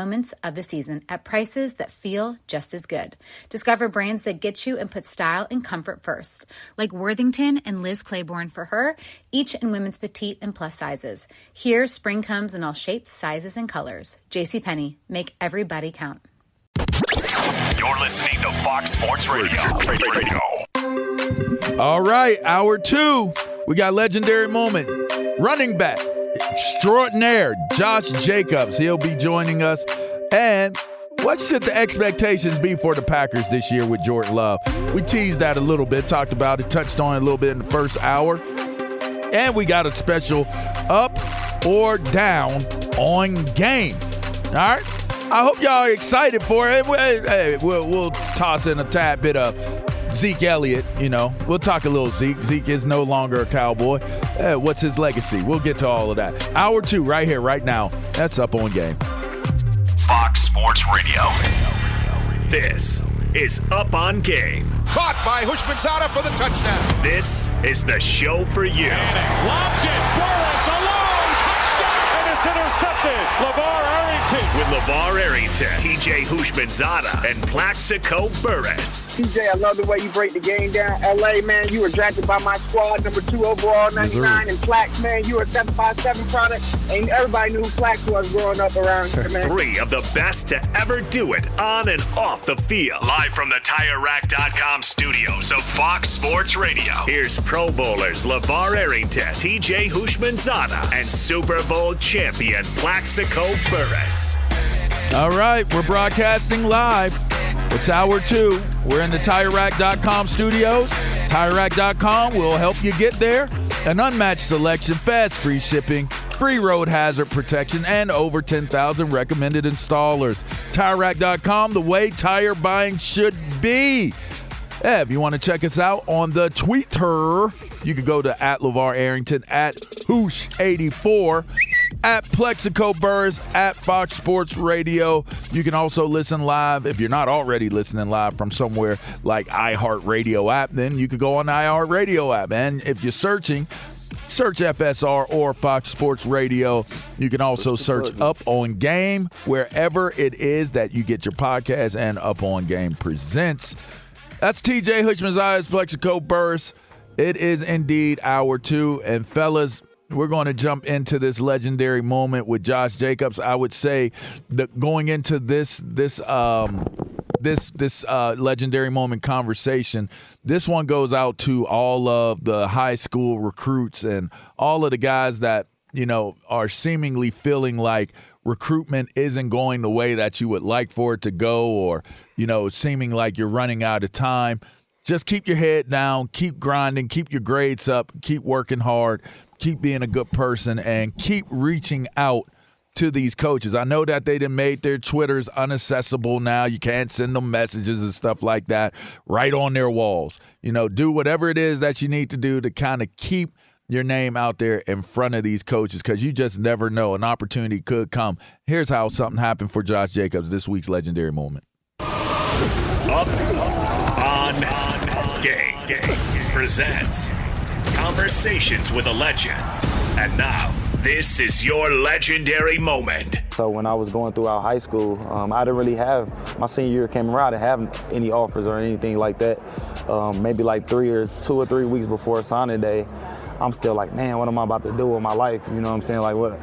moments of the season at prices that feel just as good. Discover brands that get you and put style and comfort first, like Worthington and Liz Claiborne for her, each in women's petite and plus sizes. Here, spring comes in all shapes, sizes, and colors. JCPenney, make everybody count. You're listening to Fox Sports Radio. Radio. All right, hour two. We got legendary moment. Running back extraordinaire, Josh Jacobs. He'll be joining us. And what should the expectations be for the Packers this year with Jordan Love? We teased that a little bit, talked about it, touched on it a little bit in the first hour. And we got a special up or down on game. All right. I hope y'all are excited for it. Hey, we'll, we'll toss in a tad bit of Zeke Elliott, you know, we'll talk a little Zeke. Zeke is no longer a cowboy. Uh, what's his legacy? We'll get to all of that. Hour two, right here, right now. That's up on game. Fox Sports Radio. This is Up on Game. Caught by Houshmandzadeh for the touchdown. This is the show for you. Manning lobs it. Burress alone. Touchdown. And it's intercepted. LaVar Arrington. With LaVar Arrington, TJ Houshmandzadeh, and Plaxico Burress. TJ, I love the way you break the game down. LA, man, you were drafted by my squad, number two overall, 99. And Plax, man, you were a 757 product. And everybody knew who Plax was growing up around here, man. Three of the best to ever do it on and off the field. Live from the TireRack.com studios of Fox Sports Radio. Here's Pro Bowlers LaVar Arrington, TJ Houshmandzadeh, and Super Bowl champion Plaxico Burress. All right, we're broadcasting live. It's hour two. We're in the TireRack.com studios. TireRack.com will help you get there. An unmatched selection, fast free shipping, free road hazard protection, and over 10,000 recommended installers. TireRack.com, the way tire buying should be. Yeah, if you want to check us out on the Twitter, you can go to at LaVar Arrington, at Hoosh84 at Plaxico Burress, at Fox Sports Radio. You can also listen live if you're not already listening live from somewhere like iHeartRadio app. Then you could go on the iHeartRadio app, and if you're searching. Search FSR or Fox Sports Radio. You can also search Up On Game wherever it is that you get your podcast and Up On Game presents. That's TJ Houshmandzadeh's Plaxico Burress. It is indeed hour two. And fellas, we're going to jump into this legendary moment with Josh Jacobs. I would say that going into this this um this this uh, legendary moment conversation, this one goes out to all of the high school recruits and all of the guys that you know are seemingly feeling like recruitment isn't going the way that you would like for it to go, or you know, seeming like you're running out of time. Just keep your head down, keep grinding, keep your grades up, keep working hard, keep being a good person, and keep reaching out to these coaches. I know that they done made their Twitters unaccessible now. You can't send them messages and stuff like that right on their walls. You know, do whatever it is that you need to do to kind of keep your name out there in front of these coaches because you just never know. An opportunity could come. Here's how something happened for Josh Jacobs this week's legendary moment. Up on game presents Conversations with a Legend. And now, this is your legendary moment. So when I was going throughout high school, um, I didn't really have my senior year came around. I didn't have any offers or anything like that. Um, maybe like three or two or three weeks before signing day, I'm still like, man, what am I about to do with my life? You know what I'm saying? Like what?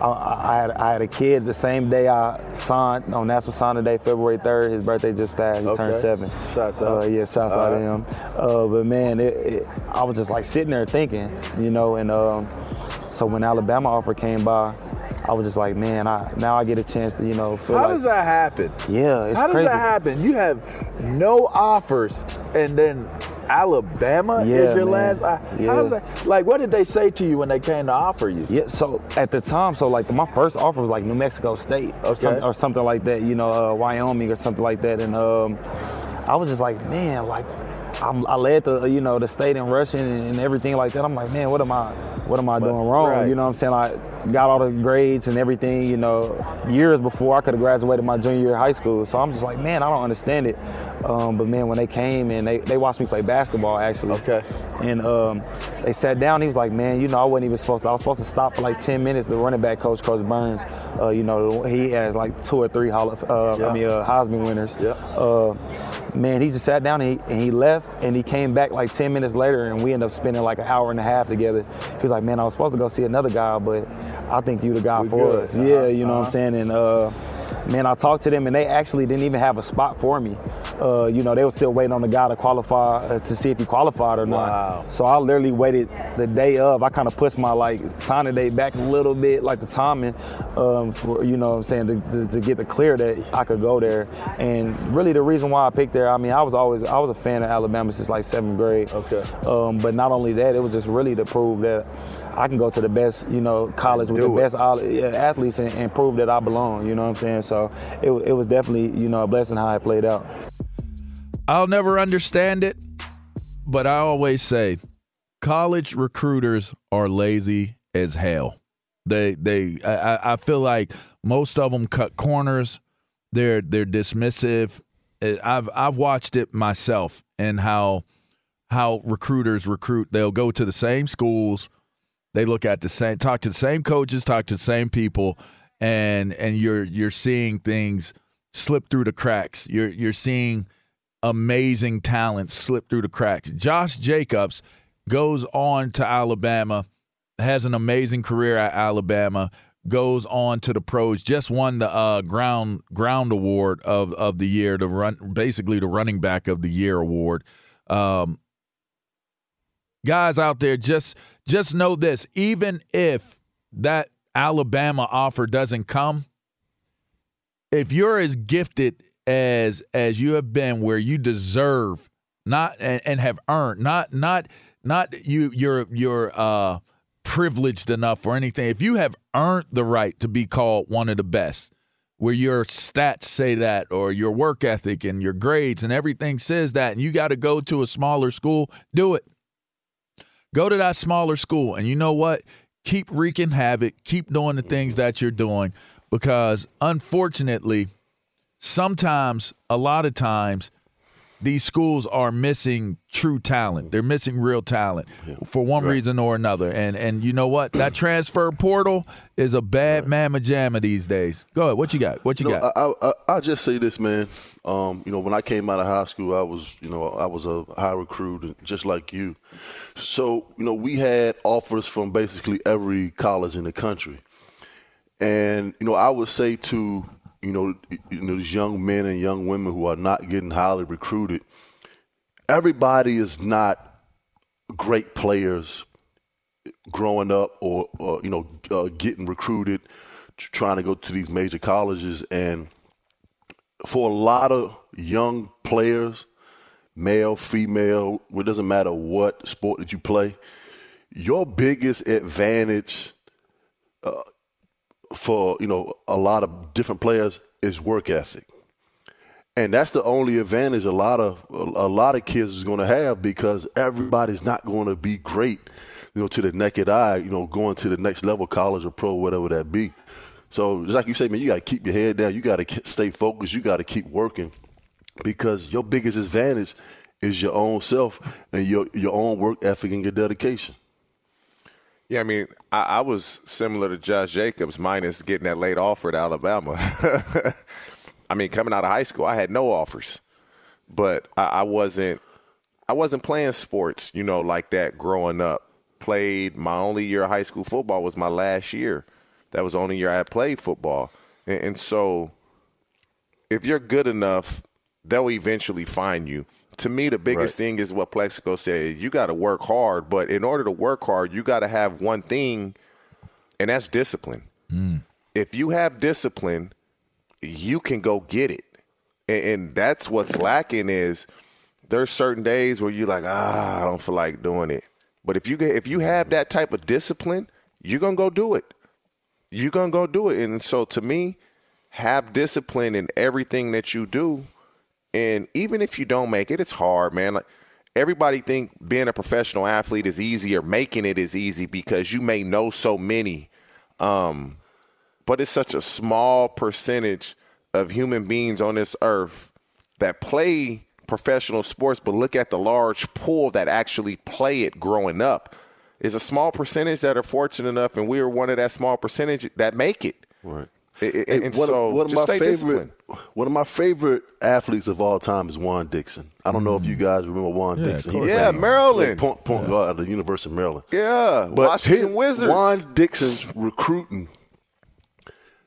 I, I, had, I had a kid the same day I signed on National Signing Day, February 3rd. His birthday just passed. He Okay. turned seven. Shouts Uh, out. yeah, shouts All out right. to him. Uh, but man, it, it, I was just like sitting there thinking, you know, and um, so when Alabama offer came by, I was just like, man, I now I get a chance to, you know, feel How like, does that happen? yeah, it's How does crazy. that happen? You have no offers, and then Alabama Yeah, is your man. last. uh, Yeah. That? Like, what did they say to you when they came to offer you? Yeah, so at the time, so like my first offer was like New Mexico State or, Okay. some, or something like that, you know, uh, Wyoming or something like that, and um, I was just like, man, like I'm, I led the you know the state in rushing and, and everything like that. I'm like, man, what am I, what am I doing wrong? right. You know what I'm saying? I got all the grades and everything, you know, years before I could have graduated my junior year of high school. So I'm just like, man, I don't understand it. Um, but man, when they came and they, they watched me play basketball actually. Okay. And um, they sat down. He was like, "Man, you know, I wasn't even supposed to. I was supposed to stop for like 10 minutes." The running back coach, Coach Burns, uh, you know, he has like two or three Hall of, uh, Yeah. I mean, uh, Heisman winners. Yeah. Uh, man, he just sat down and he, and he left, and he came back like 10 minutes later, and we ended up spending like an hour and a half together. He was like, "Man, I was supposed to go see another guy, but I think you the guy We for good. us." Yeah, you know what Uh-huh. I'm saying? And uh, man, I talked to them, and they actually didn't even have a spot for me. Uh, you know, they were still waiting on the guy to qualify uh, to see if he qualified or not. Wow. So I literally waited the day of. I kind of pushed my like signing day back a little bit, like the timing, um, for you know what I'm saying to, to, to get the clear that I could go there. And really the reason why I picked there, I mean, I was always I was a fan of Alabama since like seventh grade. Okay. Um, but not only that, it was just really to prove that I can go to the best, you know, college with do the it. best all- yeah, athletes and, and prove that I belong. You know what I'm saying? So it, it was definitely you know a blessing how it played out. I'll never understand it, but I always say college recruiters are lazy as hell. They they I, I- I feel like most of them cut corners. They're they're dismissive. Eh, I've I've watched it myself and how how recruiters recruit. They'll go to the same schools. They look at the same talk to the same coaches, talk to the same people, and and you're you're seeing things slip through the cracks. You're you're seeing amazing talent slip through the cracks. Josh Jacobs goes on to Alabama, has an amazing career at Alabama, goes on to the pros, just won the uh, ground ground award of, of the year, the run basically the running back of the year award. Um, guys out there, just just know this: even if that Alabama offer doesn't come, if you're as gifted as as you have been where you deserve not and, and have earned not not not you you're you're uh privileged enough or anything if you have earned the right to be called one of the best where your stats say that or your work ethic and your grades and everything says that and you got to go to a smaller school do it go to that smaller school and you know what? Keep wreaking havoc. Keep doing the things that you're doing because unfortunately sometimes a lot of times these schools are missing true talent. They're missing real talent for one reason or another. And and you know what? That transfer portal is a bad mamma jamma these days. Go ahead. What you got? What you, You know, got? I, I, I, just say this, man. Um, you know, when I came out of high school, I was, you know, I was a high recruit, just like you. So, you know, we had offers from basically every college in the country, and you know, I would say to you know, you know, these young men and young women who are not getting highly recruited, everybody is not great players growing up or, or you know uh, getting recruited trying to go to these major colleges. And for a lot of young players male female it doesn't matter what sport that you play your biggest advantage uh, for you know a lot of different players is work ethic, and that's the only advantage a lot of a lot of kids is going to have because everybody's not going to be great, you know, to the naked eye, you know, going to the next level, college or pro, whatever that be. So just like you say, man, you got to keep your head down. You got to stay focused. You got to keep working because your biggest advantage is your own self and your your own work ethic and your dedication. Yeah, I mean, I, I was similar to Josh Jacobs, minus getting that late offer to Alabama. I mean, coming out of high school, I had no offers, but I, I wasn't I wasn't playing sports, you know, like that growing up. Played my only year of high school football was my last year. That was the only year I had played football, and, and so if you're good enough, they'll eventually find you to me, the biggest right. thing is what Plaxico said. You got to work hard, but in order to work hard, you got to have one thing, and that's discipline. Mm. If you have discipline, you can go get it, and, and that's what's lacking. Is there's certain days where you're like, ah, I don't feel like doing it. But if you get, if you have that type of discipline, you're gonna go do it. You're gonna go do it. And so, to me, have discipline in everything that you do and even if you don't make it, it's hard, man. Like everybody think being a professional athlete is easy or making it is easy because you may know so many. Um, but it's such a small percentage of human beings on this earth that play professional sports, but look at the large pool that actually play it growing up. Is a small percentage that are fortunate enough, and we are one of that small percentage that make it. Right. It, and one, so one of my favorite disciplined. one of my favorite athletes of all time is Juan Dixon. I don't know if you mm. guys remember Juan yeah, Dixon. yeah, Maryland point, point yeah. guard at the University of Maryland. Yeah, but Washington his, Wizards. Juan Dixon's recruiting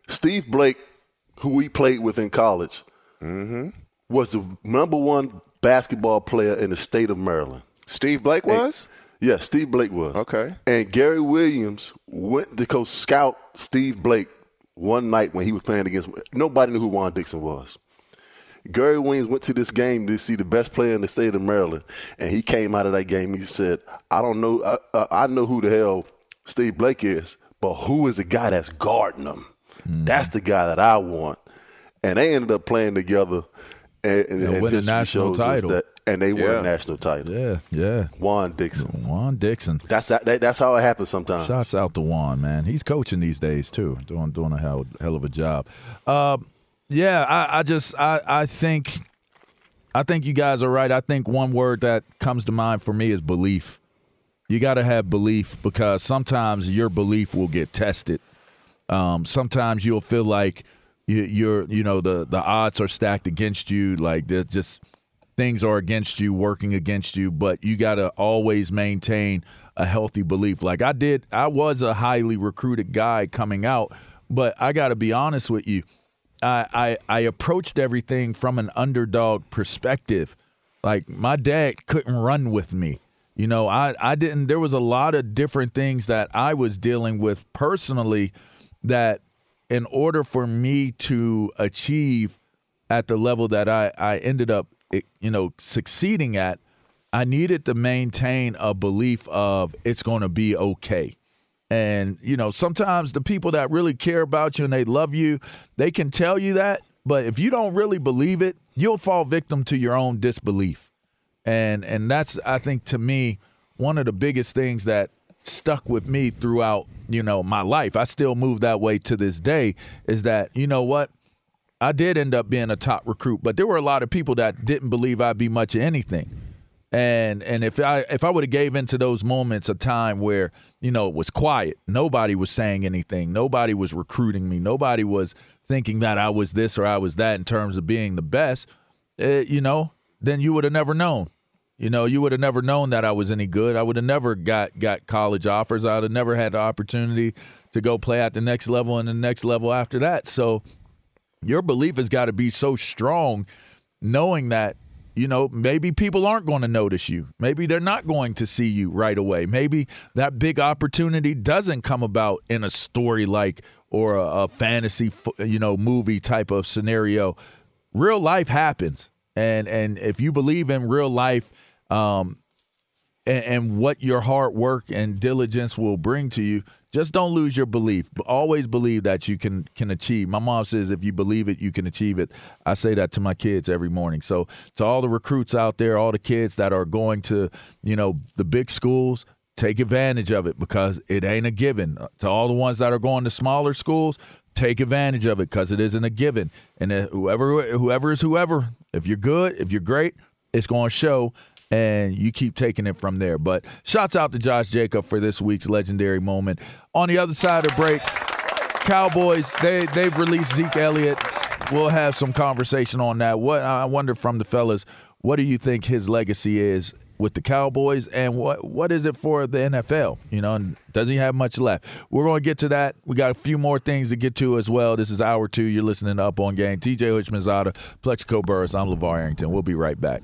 Steve Blake, who we played with in college, mm-hmm. was the number one basketball player in the state of Maryland. Steve Blake was. And, yeah, Steve Blake was. Okay. And Gary Williams went to go scout Steve Blake one night when he was playing against nobody knew who Juan Dixon was. Gary Williams went to this game to see the best player in the state of Maryland, and he came out of that game. He said, "I don't know. I, I know who the hell Steve Blake is, but who is the guy that's guarding him? Mm. That's the guy that I want." And they ended up playing together and, and, and win a national title. That, and they yeah. won a national title. Yeah, yeah. Juan Dixon. Juan Dixon. That's that, that's how it happens sometimes. Shots out to Juan, man. He's coaching these days too, doing doing a hell, hell of a job. Uh, yeah, I, I just I, I think I think you guys are right. I think one word that comes to mind for me is belief. You got to have belief because sometimes your belief will get tested. Um, sometimes you'll feel like you, you're you know the the odds are stacked against you. Like there's just things are against you, working against you, but you got to always maintain a healthy belief. Like I did, I was a highly recruited guy coming out, but I got to be honest with you. I, I I approached everything from an underdog perspective. Like my dad couldn't run with me. You know, I, I didn't there was a lot of different things that I was dealing with personally that in order for me to achieve at the level that I, I ended up eh, you know succeeding at i needed to maintain a belief of it's going to be okay. And you know sometimes the people that really care about you and they love you they can tell you that but if you don't really believe it you'll fall victim to your own disbelief. And and that's i think to me one of the biggest things that stuck with me throughout you know my life i still move that way to this day is that you know what I did end up being a top recruit, but there were a lot of people that didn't believe I'd be much of anything. And and if I if I would have gave into those moments of time where you know it was quiet, nobody was saying anything, nobody was recruiting me, nobody was thinking that I was this or I was that in terms of being the best, uh, you know, then you would have never known. You know, you would have never known that I was any good. I would have never got got college offers. I would have never had the opportunity to go play at the next level and the next level after that. So your belief has got to be so strong knowing that you know maybe people aren't going to notice you maybe they're not going to see you right away maybe that big opportunity doesn't come about in a story like or a, a fantasy you know movie type of scenario real life happens and and if you believe in real life um and, and what your hard work and diligence will bring to you Just don't lose your belief. Always believe that you can can achieve. My mom says if you believe it, you can achieve it. I say that to my kids every morning. So to all the recruits out there, all the kids that are going to, you know, the big schools, take advantage of it because it ain't a given. To all the ones that are going to smaller schools, take advantage of it because it isn't a given. And whoever whoever is whoever, if you're good, if you're great, it's going to show and you keep taking it from there. But shouts out to Josh Jacob for this week's legendary moment. On the other side of break, Cowboys, they they've released Zeke Elliott. We'll have some conversation on that. What I wonder from the fellas, what do you think his legacy is with the Cowboys and what what is it for the NFL? You know, and does he have much left? We're going to get to that. We got a few more things to get to as well. This is hour two. You're listening to Up on Game. TJ Houshmandzadeh, Plaxico Burress. I'm LaVar Arrington. We'll be right back.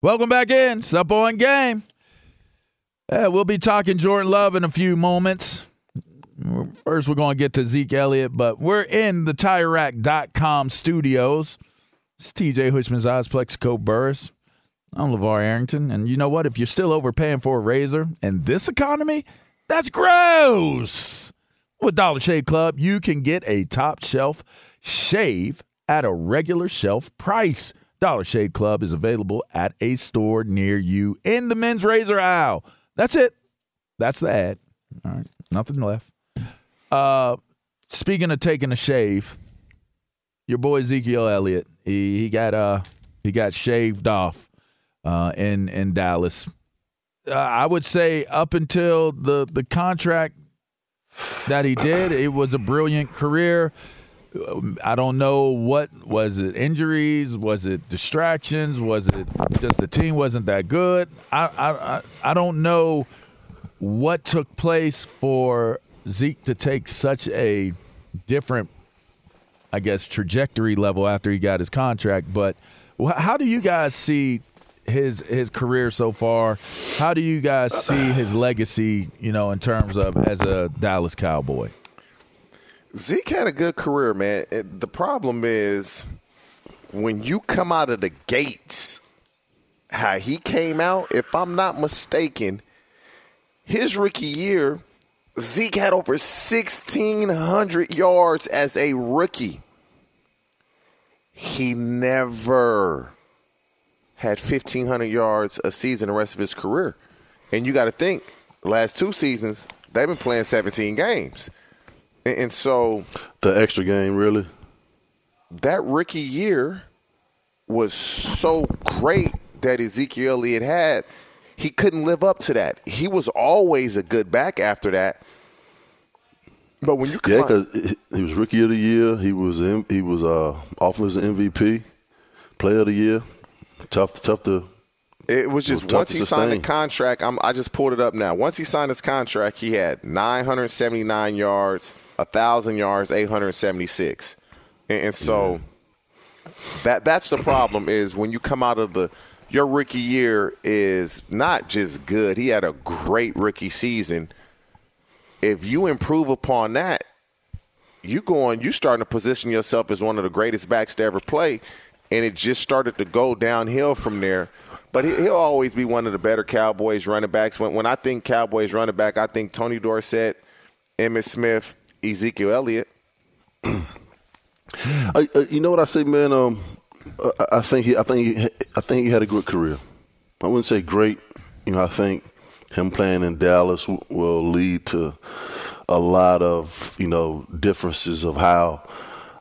Welcome back in. It's up on game. Yeah, we'll be talking Jordan Love in a few moments. First, we're going to get to Zeke Elliott, but we're in the TireRack.com studios. It's TJ Houshmandzadeh, Plaxico Burress. I'm LaVar Arrington. And you know what? If you're still overpaying for a razor in this economy, that's gross. With Dollar Shave Club, you can get a top shelf shave at a regular shelf price. Dollar Shave Club is available at a store near you in the men's razor aisle. That's it. That's the ad. All right. Nothing left. Uh, speaking of taking a shave, your boy Ezekiel Elliott, he, he got uh he got shaved off uh, in in Dallas. Uh, I would say up until the the contract that he did, it was a brilliant career. I don't know what was it injuries, was it distractions, was it just the team wasn't that good. I I I don't know what took place for Zeke to take such a different, I guess, trajectory level after he got his contract. But how do you guys see his his career so far? How do you guys see his legacy? You know, in terms of as a Dallas Cowboy. Zeke had a good career, man. The problem is when you come out of the gates, how he came out, if I'm not mistaken, his rookie year, Zeke had over 1,600 yards as a rookie. He never had 1,500 yards a season the rest of his career. And you got to think, last two seasons, they've been playing 17 games. And so the extra game, really, that rookie year was so great that Ezekiel Elliott had. He couldn't live up to that. He was always a good back after that. But when you yeah, because he was rookie of the year, he was he was uh, offensive MVP, player of the year. Tough, tough to It was just It was once he signed the contract. I'm, I just pulled it up now. Once he signed his contract, he had 979 yards, thousand yards, 876, and, and so that that's the problem. Is when you come out of the your rookie year is not just good. He had a great rookie season. If you improve upon that, you going you starting to position yourself as one of the greatest backs to ever play and it just started to go downhill from there but he, he'll always be one of the better cowboys running backs when, when i think cowboys running back i think tony dorsett Emmitt smith ezekiel elliott I, uh, you know what I say, man? Um, I, I think he, I think he, I think he had a good career. I wouldn't say great. You know, I think him playing in Dallas will lead to a lot of you know differences of how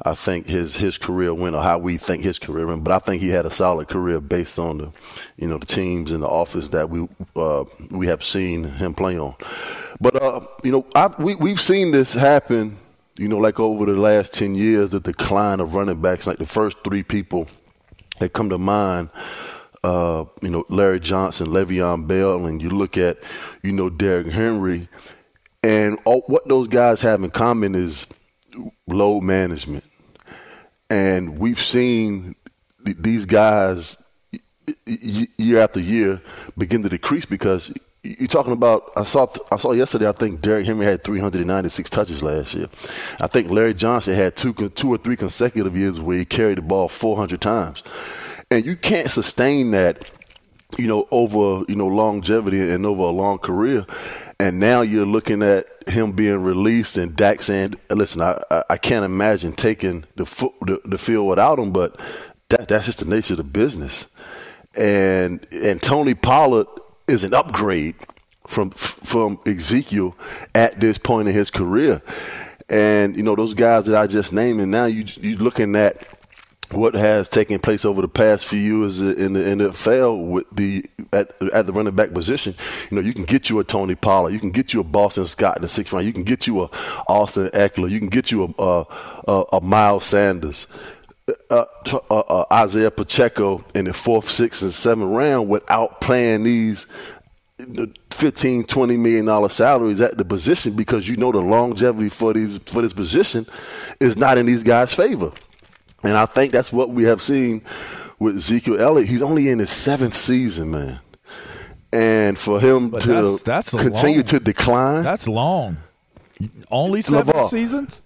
I think his his career went or how we think his career went. But I think he had a solid career based on the you know the teams and the office that we uh, we have seen him play on. But uh, you know, I've, we we've seen this happen. You know, like over the last ten years, the decline of running backs. Like the first three people that come to mind, uh, you know, Larry Johnson, Le'Veon Bell, and you look at, you know, Derrick Henry, and all, what those guys have in common is load management. And we've seen th- these guys y- year after year begin to decrease because you're talking about. I saw I saw yesterday. I think Derrick Henry had 396 touches last year. I think Larry Johnson had two two or three consecutive years where he carried the ball 400 times, and you can't sustain that you know, over you know longevity and over a long career, and now you're looking at him being released and Dak saying, "Listen, I I- can't imagine taking the foot the, the field without him," but that that's just the nature of the business. And and Tony Pollard is an upgrade from from Ezekiel at this point in his career, and you know those guys that I just named, and now you you're looking at what has taken place over the past few years in the NFL with the at, at the running back position, you know, you can get you a Tony Pollard, you can get you a Boston Scott in the sixth round, you can get you a Austin Ekeler, you can get you a a, a, a Miles Sanders. Uh, uh, uh, Isaiah Pacheco in the fourth, sixth, and seventh round without playing these the 15 20 million dollar salaries at the position because you know the longevity for these for this position is not in these guys' favor. And I think that's what we have seen with Ezekiel Elliott. He's only in his seventh season, man. And for him But to that's- that's continue long- to decline, That's long. Only seven LaVar, seasons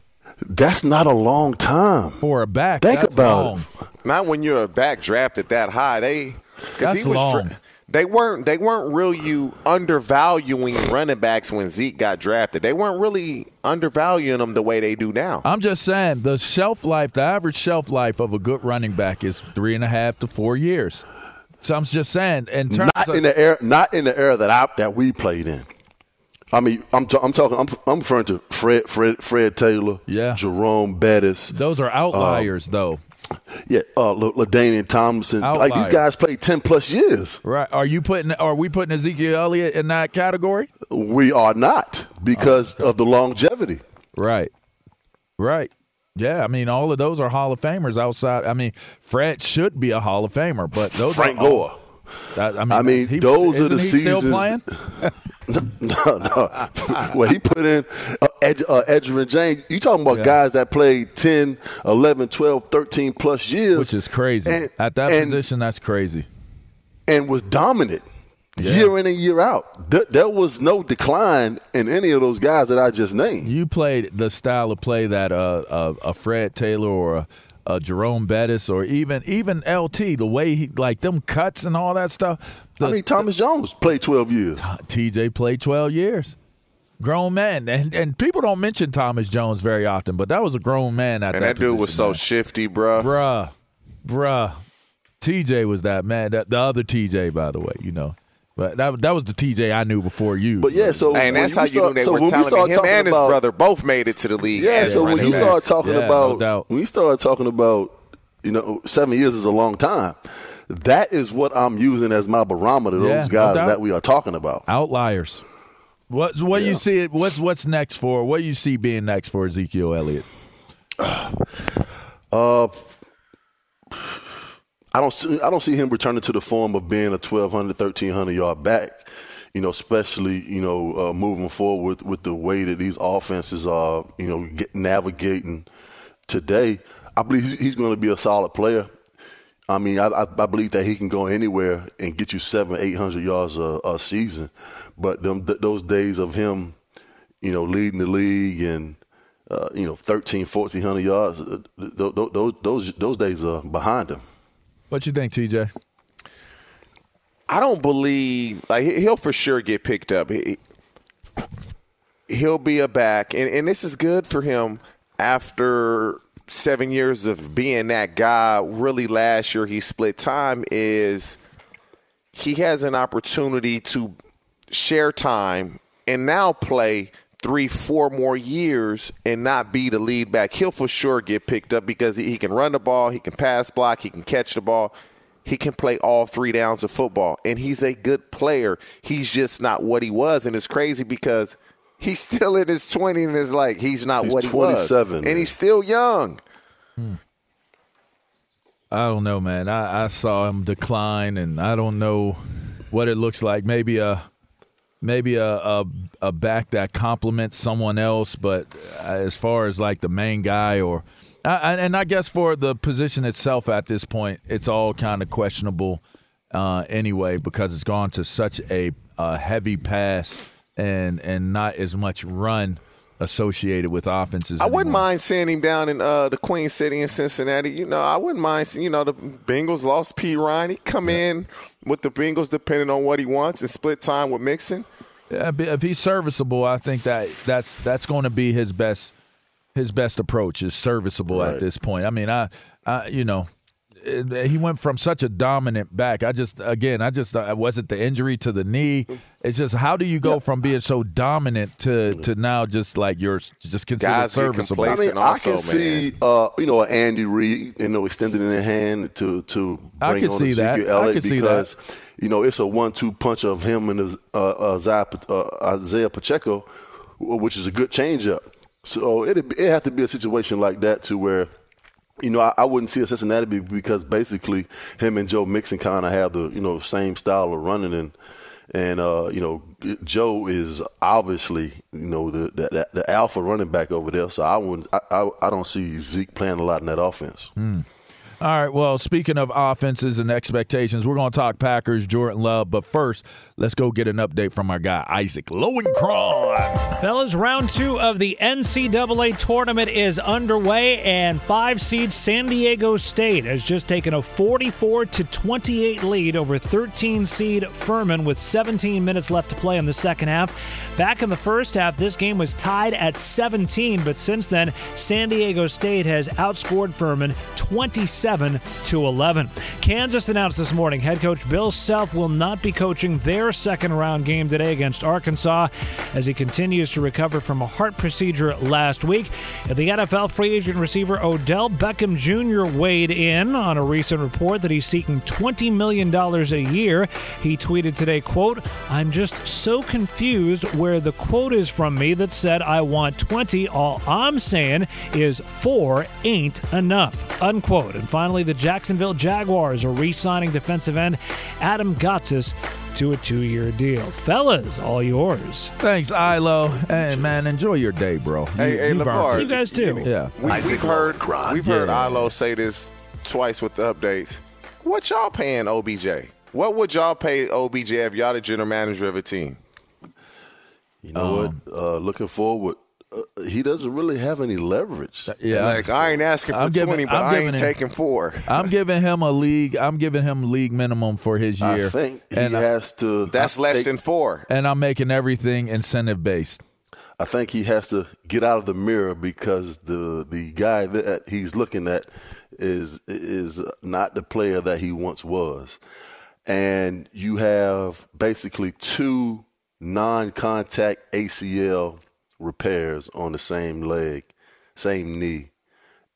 that's not a long time for a back. Think that's about long. it. Not when you're a back drafted that high. They because That's he was long. dra- they weren't they weren't really undervaluing running backs when Zeke got drafted. They weren't really undervaluing them the way they do now. I'm just saying the shelf life, the average shelf life of a good running back is three and a half to four years. So I'm just saying, in terms not of in the era, not in the era that I that we played in. I mean, I'm ta- I'm talking. I'm, I'm referring to Fred Fred Fred Taylor, Yeah. Jerome Bettis. those are um, outliers, though. Yeah, uh, La- LaDainian Tomlinson. Like these guys played ten plus years. Right? Are you putting? Are we putting Ezekiel Elliott in that category? We are not because of the longevity. Right. Right. Yeah, I mean, all of those are Hall of Famers outside. I mean, Fred should be a Hall of Famer, but those Frank are all- Gore. That, I mean, I mean, he- those are the he seasons. No, no. well, he put in uh, Ed, uh, Edgerrin James. You talking about Yeah. guys that played 10, 11, 12, 13 plus years. Which is crazy. And- At that and- position, that's crazy. and was dominant Yeah. year in and year out. There, there was no decline in any of those guys that I just named. You played the style of play that uh, uh, a Fred Taylor or a, a Jerome Bettis or even even LT, the way he like them cuts and all that stuff. The, I mean, Thomas Jones played 12 years. TJ played 12 years. Grown man, and and people don't mention Thomas Jones very often, but that was a grown man at and that. that dude was so man. shifty, bruh. bruh, bruh. TJ was that man. That the other TJ, by the way, you know. But that that was the TJ I knew before you. But yeah, so and when that's how you start- knew they so were when we talented. Him talking and his about- brother both made it to the league. Yeah, so when running you start talking Yeah, about doubt. when you start talking about you know seven years is a long time. That is what I'm using as my barometer. Those Yeah, no guys doubt. that we are talking about. outliers. What what you see? What's what's next for? What do you see being next for Ezekiel Elliott? Uh, I don't see, I don't see him returning to the form of being a 1,200, 1,300 yard back. You know, especially you know uh, moving forward with, with the way that these offenses are, you know, get, navigating today. I believe he's going to be a solid player. I mean, I, I, believe that he can go anywhere and get you seven, eight hundred yards a, a season. But them, th- those days of him, you know, leading the league and uh, you know, 13, 1400 yards, uh, those, those those days are behind him. What you think, TJ? I don't believe like he'll for sure get picked up. He, will be a back, and, and this is good for him after seven years of being that guy. Really, last year he split time. Is he has an opportunity to share time and now play three, four more years and not be the lead back, he'll for sure get picked up because he, can run the ball, he can pass block, he can catch the ball. He can play all three downs of football, and he's a good player. He's just not what he was, and it's crazy because he's still in his 20s and it's like he's not he's what he was. 27. And he's still young. Hmm. I don't know, man. I, I saw him decline, and I don't know what it looks like. Maybe a maybe a, a, a back that complements someone else, but as far as like the main guy or and I guess for the position itself at this point, it's all kind of questionable uh, anyway because it's gone to such a, a heavy pass and and not as much run associated with offenses. I anymore. wouldn't mind seeing him down in uh, the Queen City in Cincinnati. You know, I wouldn't mind. Seeing, You know, the Bengals lost Perine. He come yeah. in with the Bengals, depending on what he wants, and split time with Mixon. Yeah, if he's serviceable, I think that that's that's going to be his best his best approach is serviceable right. at this point. I mean, I, I you know, he went from such a dominant back. I just again, I just uh, wasn't the injury to the knee. It's just how do you go yeah. from being so dominant to to now just like you're just considered Guys serviceable. I mean, I can man. see uh, you know Andy Reid, you know, extending in the hand to to bring I can on see that. I can because, see that. You know, it's a one-two punch of him and uh, uh, Isaiah Pacheco, which is a good changeup. So it it have to be a situation like that to where, you know, I, I wouldn't see a Cincinnati because basically him and Joe Mixon kind of have the you know same style of running and and uh, you know Joe is obviously you know the, the, the alpha running back over there. So I wouldn't I, I, I don't see Zeke playing a lot in that offense. Mm. All right. Well, speaking of offenses and expectations, we're going to talk Packers, Jordan Love. But first, let's go get an update from our guy, Isaac Lowenkron. Fellas, round two of the NCAA tournament is underway, and five seed San Diego State has just taken a 44 to 28 lead over 13 seed Furman with 17 minutes left to play in the second half. Back in the first half, this game was tied at 17, but since then, San Diego State has outscored Furman 27 to 11. Kansas announced this morning head coach Bill Self will not be coaching their second round game today against Arkansas as he continues to recover from a heart procedure last week. The NFL free agent receiver Odell Beckham Jr. weighed in on a recent report that he's seeking $20 million a year. He tweeted today, quote, I'm just so confused where the quote is from me that said I want 20. All I'm saying is four ain't enough. Unquote. And finally, the Jacksonville Jaguars are re signing defensive end Adam Gotsis to a two year deal. Fellas, all yours. Thanks, Ilo. Hey, man, enjoy your day, bro. Hey, you, hey, you LaVar. You guys too. Yeah. We, have heard, we've heard yeah. Ilo say this twice with the updates. What y'all paying OBJ? What would y'all pay OBJ if y'all the general manager of a team? You know um, what? Uh, looking forward, uh, he doesn't really have any leverage. Yeah, like I ain't asking for I'm twenty, but I'm I ain't him, taking four. I'm giving him a league. I'm giving him league minimum for his year. I think he and has to. That's less take, than four. And I'm making everything incentive based. I think he has to get out of the mirror because the the guy that he's looking at is is not the player that he once was, and you have basically two non-contact ACL repairs on the same leg, same knee,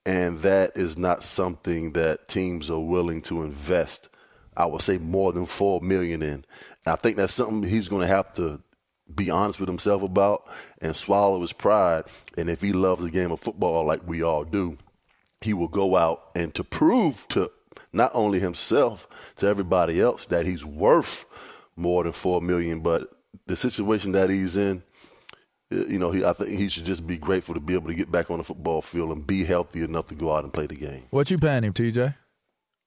and that is not something that teams are willing to invest. I would say more than four million in. And I think that's something he's going to have to be honest with himself about and swallow his pride. And if he loves the game of football like we all do, he will go out and to prove to not only himself to everybody else that he's worth more than four million, but the situation that he's in, you know, he I think he should just be grateful to be able to get back on the football field and be healthy enough to go out and play the game. What you paying him, TJ?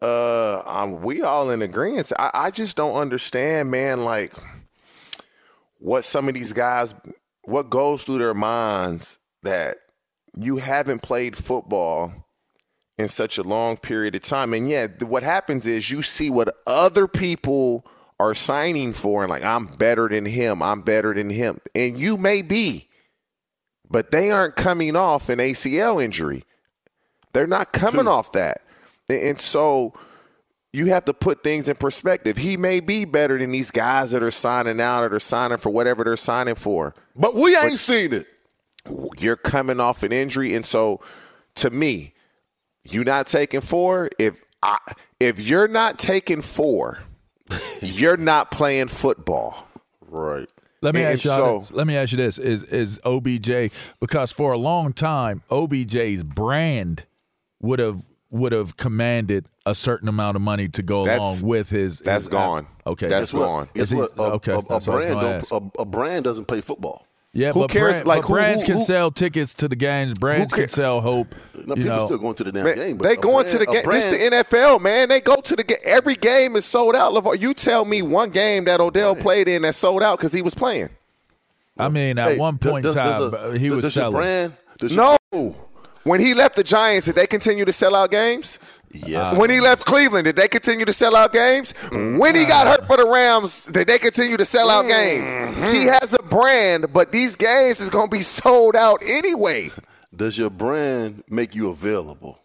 Uh, um, we all in agreement. I, I just don't understand, man. Like, what some of these guys, what goes through their minds that you haven't played football in such a long period of time, and yet what happens is you see what other people are signing for, and like, I'm better than him. I'm better than him, and you may be, but they aren't coming off an ACL injury. They're not coming True. off that. And so you have to put things in perspective. He may be better than these guys that are signing out or they're signing for whatever they're signing for. But we ain't but seen it. You're coming off an injury. And so to me, you not taking four. If I, if you're not taking four, you're not playing football. Right. Let me and ask you so, this. Let me ask you this: Is is OBJ because for a long time OBJ's brand would have would have commanded a certain amount of money to go along with his. That's his, gone. Okay, that's gone. Is he, a, okay, a, a brand a, a, brand doesn't play football. Yeah, who but cares? Brand, like but who, brands who, who, can sell tickets to the games. Brands can sell hope. No, people know. still going to the damn man, game. they going brand, to the game. This the NFL, man. They go to the game. Every game is sold out. LaVar, you tell me one game that Odell right. played in that sold out because he was playing. I mean, at hey, one point in time, a, he was selling. Brand, no. When he left the Giants, did they continue to sell out games? Yeah. Uh, when he left Cleveland, did they continue to sell out games? Mm-hmm. When he got hurt for the Rams, did they continue to sell out games? Mm-hmm. He has a brand, but these games is going to be sold out anyway. Does your brand make you available?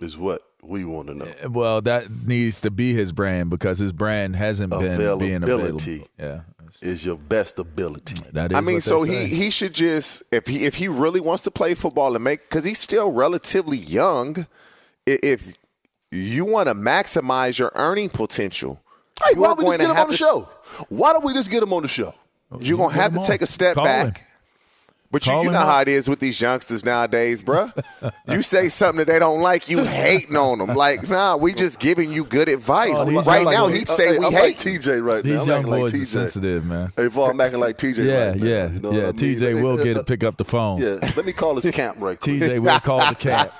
Is what we want to know. Eh, well, that needs to be his brand because his brand hasn't been being available. Yeah is your best ability. That is I mean, so he he should just if he if he really wants to play football and make because he's still relatively young. If you want to maximize your earning potential, hey, why don't we just get him on the to, show? Why don't we just get him on the show? You're gonna have to take a step Call back. Him. But you, you know how it is with these youngsters nowadays, bruh. you say something that they don't like, you hating on them. Like, nah, we just giving you good advice. Oh, right now, like, he'd say we I'm hate like TJ right these now. These young boys like are sensitive, man. Hey, if I'm acting like TJ yeah, right yeah, now, you know yeah. I mean? TJ will get to pick up the phone. Yeah, let me call his camp right quick. TJ will call the camp.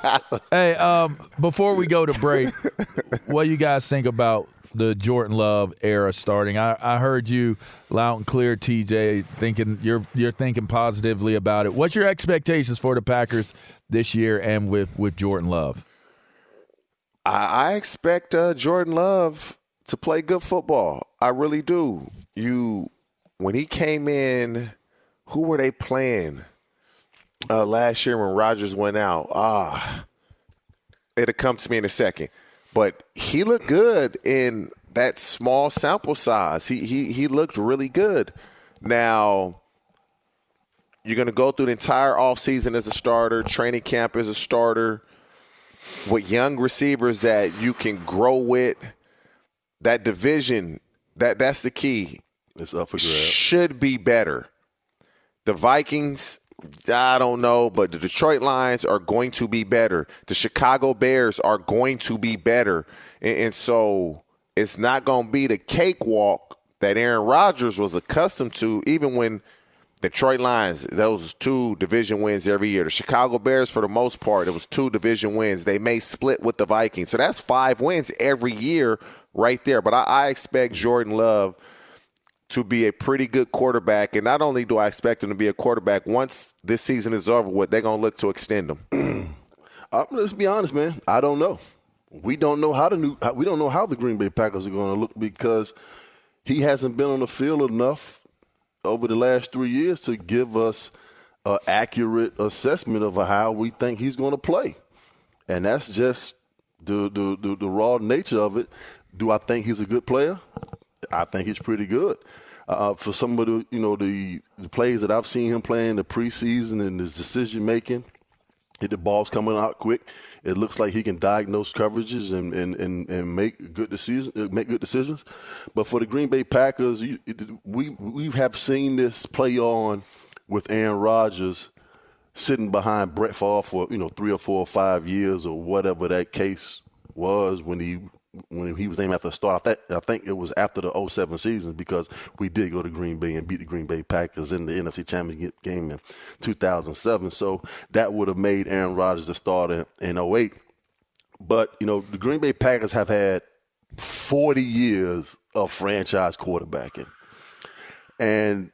hey, um, before we go to break, what do you guys think about the Jordan Love era starting. I, I heard you loud and clear, TJ, thinking you're you're thinking positively about it. What's your expectations for the Packers this year and with with Jordan Love? I, I expect uh, Jordan Love to play good football. I really do. You when he came in, who were they playing uh, last year when Rodgers went out? Ah, it'll come to me in a second but he looked good in that small sample size. He he he looked really good. Now you're going to go through the entire offseason as a starter, training camp as a starter with young receivers that you can grow with. That division, that that's the key. It's up for grabs. Should be better. The Vikings I don't know, but the Detroit Lions are going to be better. The Chicago Bears are going to be better. And, and so it's not going to be the cakewalk that Aaron Rodgers was accustomed to, even when Detroit Lions, those two division wins every year. The Chicago Bears, for the most part, it was two division wins. They may split with the Vikings. So that's five wins every year right there. But I, I expect Jordan Love – to be a pretty good quarterback. And not only do I expect him to be a quarterback, once this season is over with, they're going to look to extend him. uh, let's be honest, man. I don't know. We don't know how the new. We don't know how the Green Bay Packers are going to look because he hasn't been on the field enough over the last three years to give us an accurate assessment of how we think he's going to play, and that's just the, the the the raw nature of it. Do I think he's a good player? I think he's pretty good. Uh, for some of the you know the, the plays that I've seen him play in the preseason and his decision making, the ball's coming out quick. It looks like he can diagnose coverages and, and, and, and make good decisions. Uh, make good decisions. But for the Green Bay Packers, you, we we have seen this play on with Aaron Rodgers sitting behind Brett Favre for you know three or four or five years or whatever that case was when he when he was named after the start. I, th- I think it was after the 07 season because we did go to Green Bay and beat the Green Bay Packers in the NFC Championship game in 2007. So that would have made Aaron Rodgers the starter in 08. But, you know, the Green Bay Packers have had 40 years of franchise quarterbacking. And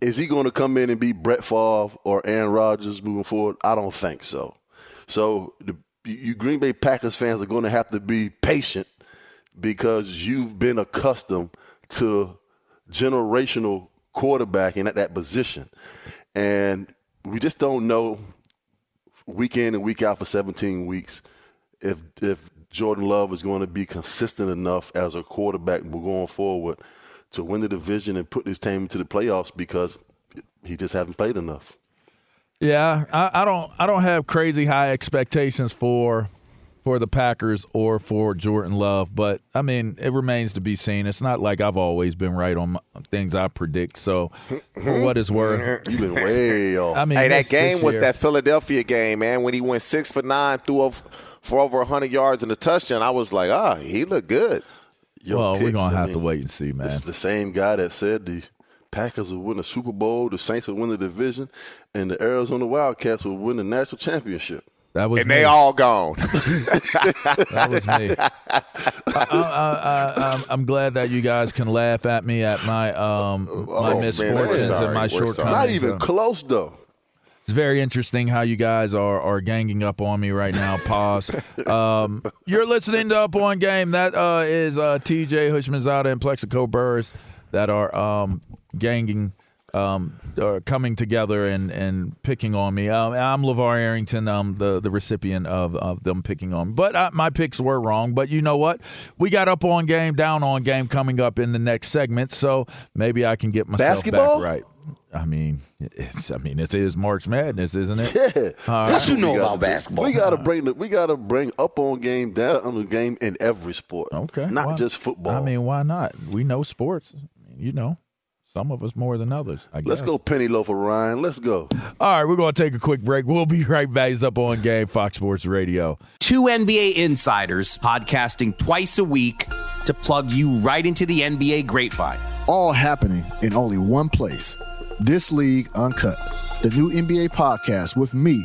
is he going to come in and be Brett Favre or Aaron Rodgers moving forward? I don't think so. So the you Green Bay Packers fans are going to have to be patient because you've been accustomed to generational quarterbacking at that position. And we just don't know week in and week out for 17 weeks if if Jordan Love is going to be consistent enough as a quarterback going forward to win the division and put this team into the playoffs because he just hasn't played enough. Yeah, I, I don't I don't have crazy high expectations for for the Packers or for Jordan Love, but I mean, it remains to be seen. It's not like I've always been right on my, things I predict. So, for what it's worth, you've been way off. I mean, hey, this, that game was that Philadelphia game, man, when he went six for nine, threw up for over 100 yards and a touchdown. I was like, ah, oh, he looked good. Your well, picks, we're gonna have I mean, to wait and see, man. It's the same guy that said the Packers would win the Super Bowl, the Saints would win the division, and the Arizona Wildcats would win the national championship. That was and me. they all gone. that was me. I, am glad that you guys can laugh at me at my um, my oh, misfortunes and my we're shortcomings. Not even close though. It's very interesting how you guys are are ganging up on me right now. Pause. um, you're listening to Up on Game. That uh, is uh, TJ Houshmandzadeh and Plaxico Burress that are um, ganging um, are coming together and, and picking on me. Um, I'm LaVar Arrington, um, the, the recipient of, of them picking on me. But I, my picks were wrong. But you know what? We got up on game, down on game coming up in the next segment. So maybe I can get myself Basketball? back right. I mean, it's I mean, it is March Madness, isn't it? Yeah. All what you know about basketball? We gotta bring the, we gotta bring up on game, down on the game in every sport. Okay, not well, just football. I mean, why not? We know sports. you know. Some of us more than others. I guess. Let's go, Penny loaf of Ryan. Let's go. All right, we're going to take a quick break. We'll be right back. It's up on game, Fox Sports Radio. Two NBA insiders podcasting twice a week to plug you right into the NBA grapevine. All happening in only one place. This League Uncut, the new NBA podcast with me,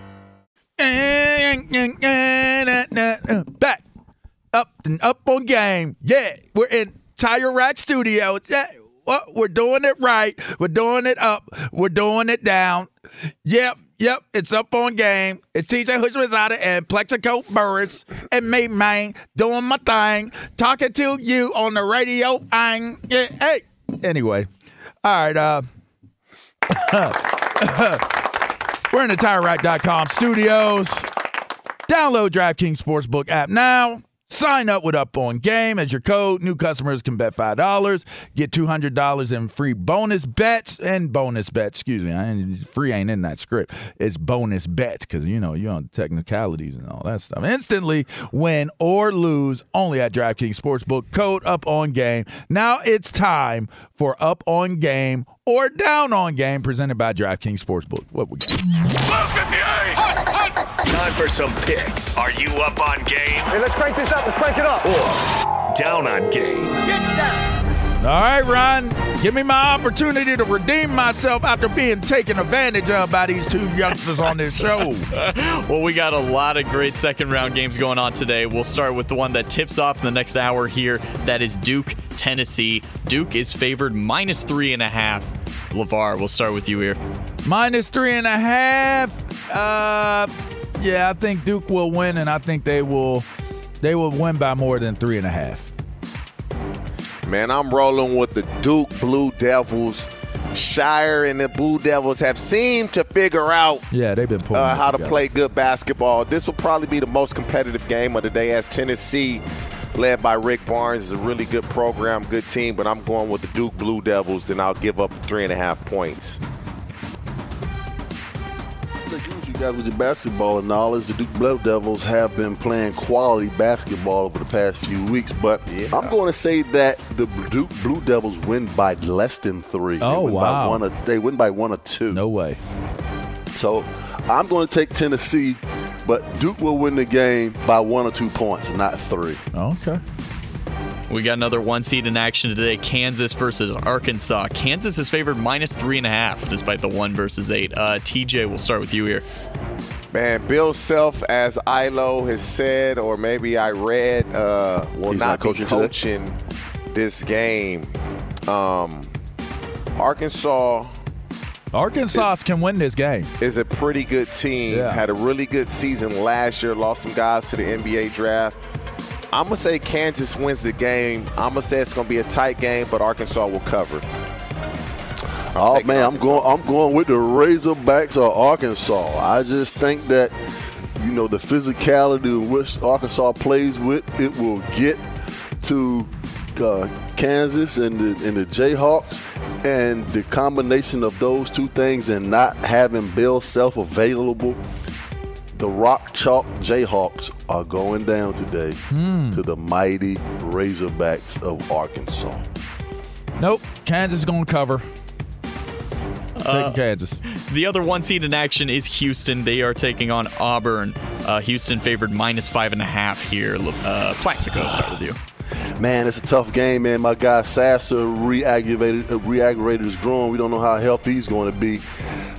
Back up and up on game. Yeah, we're in Tire Rack Studios. Yeah, well, we're doing it right. We're doing it up. We're doing it down. Yep, yep. It's up on game. It's TJ Houshmandzadeh and Plaxico Burress and me, man, doing my thing, talking to you on the radio. I'm, yeah, hey. Anyway, all right. Uh, we're in the TireRack.com studios. Download DraftKings Sportsbook app now. Sign up with Up On Game as your code. New customers can bet five dollars, get two hundred dollars in free bonus bets and bonus bets. Excuse me, I, free ain't in that script. It's bonus bets because you know you're on technicalities and all that stuff. Instantly win or lose only at DraftKings Sportsbook. Code Up On Game. Now it's time for Up On Game or Down On Game presented by DraftKings Sportsbook. What we got? Time for some picks. Are you up on game? Hey, let's crank this up. Let's crank it up. Or down on game? All right, Ron, give me my opportunity to redeem myself after being taken advantage of by these two youngsters on this show. well, we got a lot of great second round games going on today. We'll start with the one that tips off in the next hour here. That is Duke, Tennessee. Duke is favored minus three and a half. LaVar, we'll start with you here. Minus three and a half. Uh, yeah, I think Duke will win, and I think they will they will win by more than three and a half. Man, I'm rolling with the Duke Blue Devils. Scheyer and the Blue Devils have seemed to figure out yeah they've been uh, how together. to play good basketball. This will probably be the most competitive game of the day as Tennessee, led by Rick Barnes, is a really good program, good team. But I'm going with the Duke Blue Devils, and I'll give up three and a half points. Guys with your basketball knowledge, the Duke Blue Devils have been playing quality basketball over the past few weeks, but Yeah. I'm going to say that the Duke Blue Devils win by less than three. They Oh, win wow. By one or, they win by one or two. No way. So I'm going to take Tennessee, but Duke will win the game by one or two points, not three. Okay. We got another one seed in action today Kansas versus Arkansas. Kansas is favored minus three and a half, despite the one versus eight. Uh, TJ, we'll start with you here. Man, Bill Self, as Ilo has said, or maybe I read, uh, will He's not, not be coaching today? this game. Um, Arkansas Arkansas can win this game. is a pretty good team. Yeah. Had a really good season last year. Lost some guys to the NBA draft. I'm gonna say Kansas wins the game. I'm gonna say it's gonna be a tight game, but Arkansas will cover. Oh man, I'm going. I'm going with the Razorbacks of Arkansas. I just think that you know the physicality in which Arkansas plays with, it will get to uh, Kansas and the, and the Jayhawks, and the combination of those two things and not having Bill Self available. The Rock Chalk Jayhawks are going down today to the mighty Razorbacks of Arkansas. Nope. Kansas is going to cover. Taking Kansas. The other one seed in action is Houston. They are taking on Auburn. Uh, Houston favored minus five and a half here. Uh, Plaxico, start with you. Man, it's a tough game, man. My guy Sasser reaggravated, uh, reaggravated his groin. We don't know how healthy he's going to be.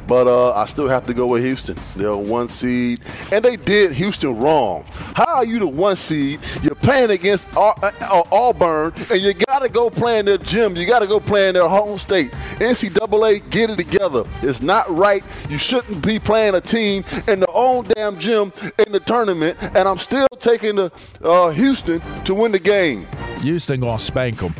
But uh, I still have to go with Houston. They're one seed, and they did Houston wrong. How are you the one seed? You're playing against uh, uh, Auburn, and you got to go play in their gym. You got to go play in their home state. NCAA, get it together. It's not right. You shouldn't be playing a team in their own damn gym in the tournament. And I'm still taking the uh, Houston to win the game. Houston to spank them.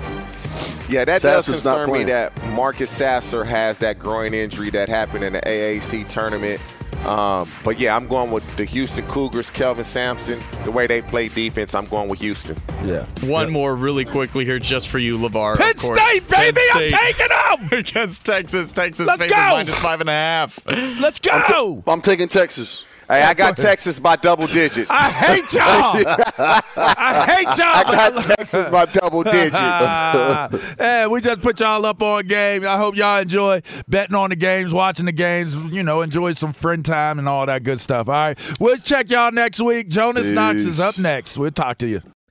Yeah, that Sasser's does concern me that Marcus Sasser has that groin injury that happened in the AAC tournament. Um, but yeah, I'm going with the Houston Cougars, Kelvin Sampson. The way they play defense, I'm going with Houston. Yeah. One more really quickly here just for you, LaVar. Penn of course. State, baby! I'm State taking them! Against Texas. Texas Let's go! minus five and a half. Let's go! I'm taking Texas. Hey, I got Texas by double digits. I hate y'all! I hate y'all! I got Texas by double digits. hey, we just put y'all up on game. I hope y'all enjoy betting on the games, watching the games, you know, enjoy some friend time and all that good stuff. All right. We'll check y'all next week. Jonas Knox is up next. We'll talk to you.